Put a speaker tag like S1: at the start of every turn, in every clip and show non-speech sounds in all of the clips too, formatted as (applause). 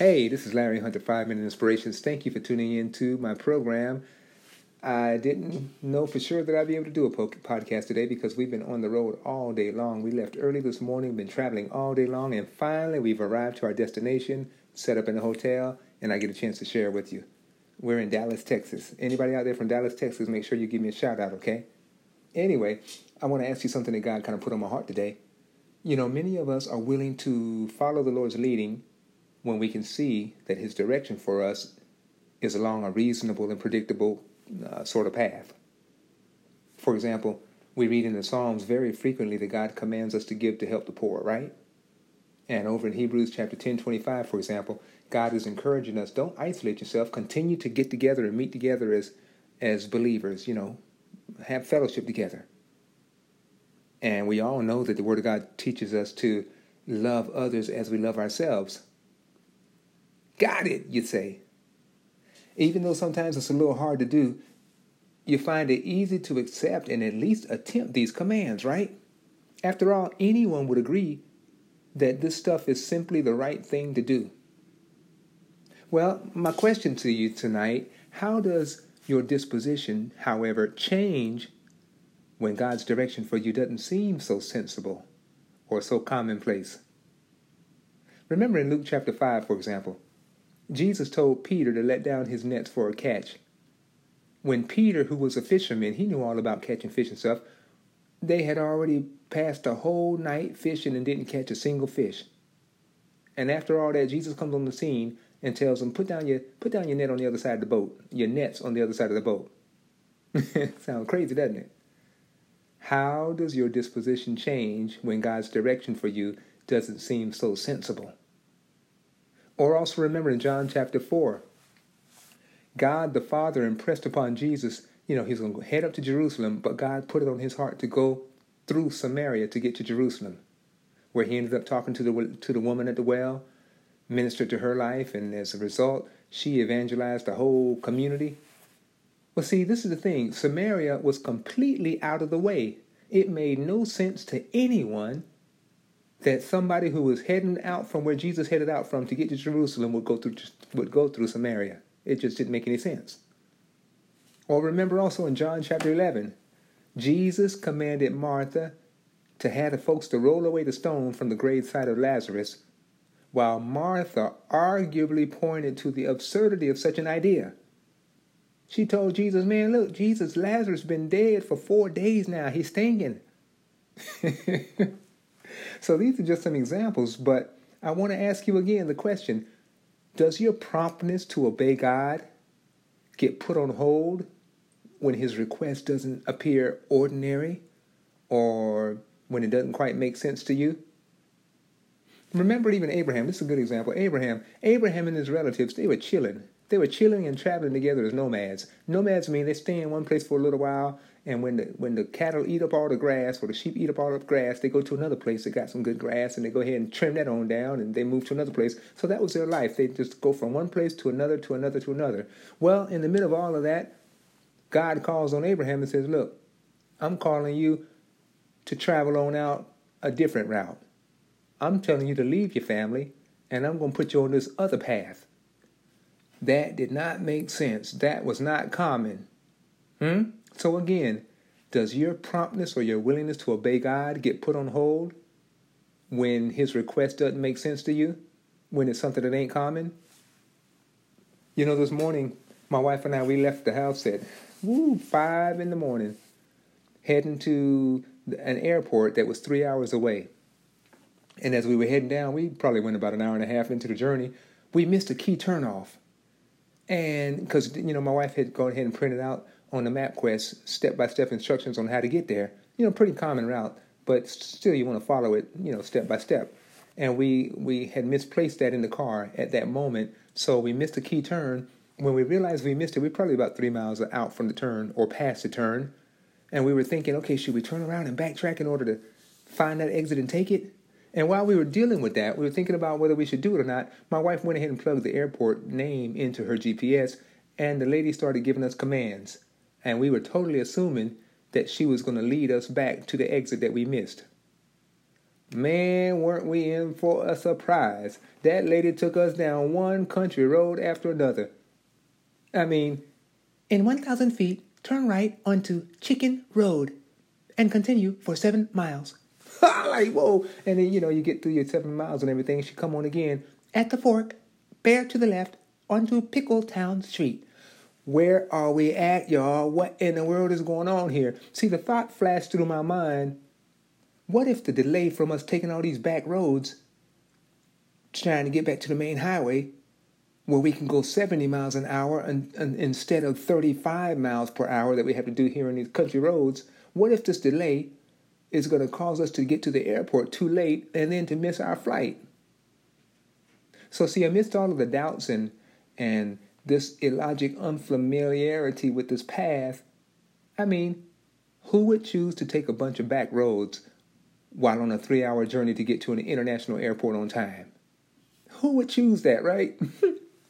S1: Hey, this is Larry Hunter, 5 Minute Inspirations. Thank you for tuning in to my program. I didn't know for sure that I'd be able to do a podcast today because we've been on the road all day long. We left early this morning, been traveling all day long, and finally we've arrived to our destination, set up in a hotel, and I get a chance to share with you. We're in Dallas, Texas. Anybody out there from Dallas, Texas, make sure you give me a shout out, okay? Anyway, I want to ask you something that God kind of put on my heart today. You know, many of us are willing to follow the Lord's leading when we can see that His direction for us is along a reasonable and predictable uh, sort of path. For example, we read in the Psalms very frequently that God commands us to give to help the poor, right? And over in Hebrews chapter 10, 25, for example, God is encouraging us, don't isolate yourself, continue to get together and meet together as as believers, you know, have fellowship together. And we all know that the Word of God teaches us to love others as we love ourselves. Got it, you'd say. Even though sometimes it's a little hard to do, you find it easy to accept and at least attempt these commands, right? After all, anyone would agree that this stuff is simply the right thing to do. Well, my question to you tonight how does your disposition, however, change when God's direction for you doesn't seem so sensible or so commonplace? Remember in Luke chapter 5, for example, Jesus told Peter to let down his nets for a catch. When Peter, who was a fisherman, he knew all about catching fish and stuff, they had already passed the whole night fishing and didn't catch a single fish. And after all that, Jesus comes on the scene and tells them, "Put down your put down your net on the other side of the boat. Your net's on the other side of the boat." (laughs) Sounds crazy, doesn't it? How does your disposition change when God's direction for you doesn't seem so sensible? Or also remember in John chapter 4, God the Father impressed upon Jesus, you know, he's going to head up to Jerusalem, but God put it on his heart to go through Samaria to get to Jerusalem, where he ended up talking to the to the woman at the well, ministered to her life, and as a result, she evangelized the whole community. Well, see, this is the thing. Samaria was completely out of the way. It made no sense to anyone that somebody who was heading out from where Jesus headed out from to get to Jerusalem would go through would go through Samaria. It just didn't make any sense. Or remember also in John chapter 11, Jesus commanded Martha to have the folks to roll away the stone from the grave side of Lazarus, while Martha arguably pointed to the absurdity of such an idea. She told Jesus, man, look, Jesus, Lazarus been dead for four days now. He's stinking. (laughs) So these are just some examples, but I want to ask you again the question Does your promptness to obey God get put on hold when his request doesn't appear ordinary or when it doesn't quite make sense to you? Remember, even Abraham, this is a good example. Abraham, Abraham and his relatives, they were chilling. They were chilling and traveling together as nomads. Nomads mean they stay in one place for a little while, and when the when the cattle eat up all the grass or the sheep eat up all the grass, they go to another place that got some good grass, and they go ahead and trim that on down, and they move to another place. So that was their life. They just go from one place to another, to another, to another. Well, in the middle of all of that, God calls on Abraham and says, "Look, I'm calling you to travel on out a different route. I'm telling you to leave your family, and I'm going to put you on this other path." That did not make sense. That was not common. Hmm? So again, does your promptness or your willingness to obey God get put on hold when his request doesn't make sense to you? When it's something that ain't common? You know, this morning, my wife and I, we left the house at woo, five in the morning, heading to an airport that was three hours away. And as we were heading down, we probably went about an hour and a half into the journey. We missed a key turnoff. And because, you know, my wife had gone ahead and printed out on the MapQuest step by step instructions on how to get there. You know, pretty common route, but still you want to follow it, you know, step by step. And we, we had misplaced that in the car at that moment. So we missed a key turn. When we realized we missed it, we were probably about three miles out from the turn or past the turn. And we were thinking, okay, should we turn around and backtrack in order to find that exit and take it? And while we were dealing with that, we were thinking about whether we should do it or not. My wife went ahead and plugged the airport name into her GPS, and the lady started giving us commands. And we were totally assuming that she was going to lead us back to the exit that we missed. Man, weren't we in for a surprise? That lady took us down one country road after another. I mean, in 1,000 feet, turn right onto Chicken Road and continue for seven miles. (laughs) like, whoa. And then, you know, you get through your seven miles and everything. She come on again. At the fork, bear to the left onto Pickletown Street. Where are we at, y'all? What in the world is going on here? See, the thought flashed through my mind what if the delay from us taking all these back roads, trying to get back to the main highway, where we can go 70 miles an hour and, and instead of 35 miles per hour that we have to do here in these country roads, what if this delay is going to cause us to get to the airport too late and then to miss our flight? So, see, amidst all of the doubts and, and this illogic unfamiliarity with this path, I mean, who would choose to take a bunch of back roads while on a three hour journey to get to an international airport on time. Who would choose that, right?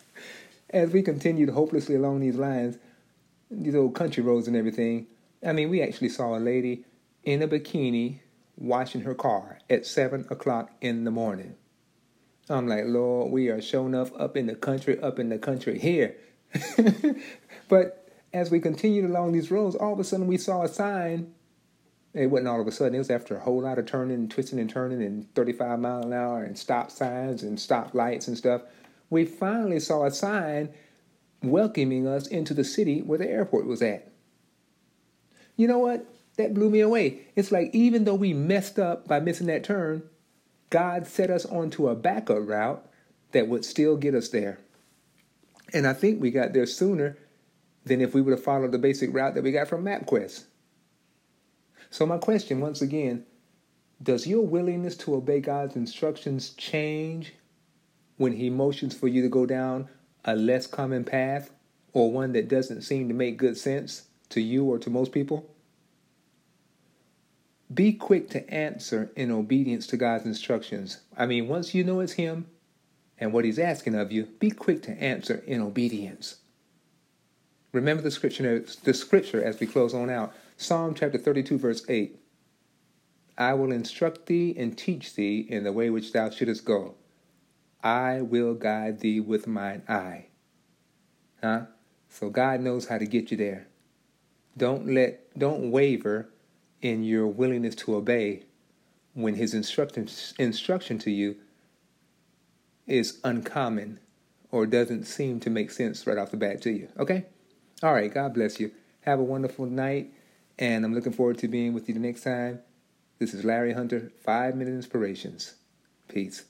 S1: (laughs) As we continued hopelessly along these lines, these old country roads and everything, I mean, we actually saw a lady in a bikini washing her car at 7 o'clock in the morning. I'm like, Lord, we are showing up up in the country, up in the country here. (laughs) but as we continued along these roads, all of a sudden we saw a sign it wasn't all of a sudden. It was after a whole lot of turning and twisting and turning and 35 mile an hour and stop signs and stop lights and stuff. We finally saw a sign welcoming us into the city where the airport was at. You know what? That blew me away. It's like even though we messed up by missing that turn, God set us onto a backup route that would still get us there. And I think we got there sooner than if we would have followed the basic route that we got from MapQuest. So, my question once again does your willingness to obey God's instructions change when He motions for you to go down a less common path or one that doesn't seem to make good sense to you or to most people? Be quick to answer in obedience to God's instructions. I mean, once you know it's Him and what He's asking of you, be quick to answer in obedience. Remember the scripture, the scripture as we close on out. Psalm chapter 32, verse 8. I will instruct thee and teach thee in the way which thou shouldest go. I will guide thee with mine eye. Huh? So God knows how to get you there. Don't let don't waver in your willingness to obey when his instruction instruction to you is uncommon or doesn't seem to make sense right off the bat to you. Okay? All right, God bless you. Have a wonderful night, and I'm looking forward to being with you the next time. This is Larry Hunter, 5 Minute Inspirations. Peace.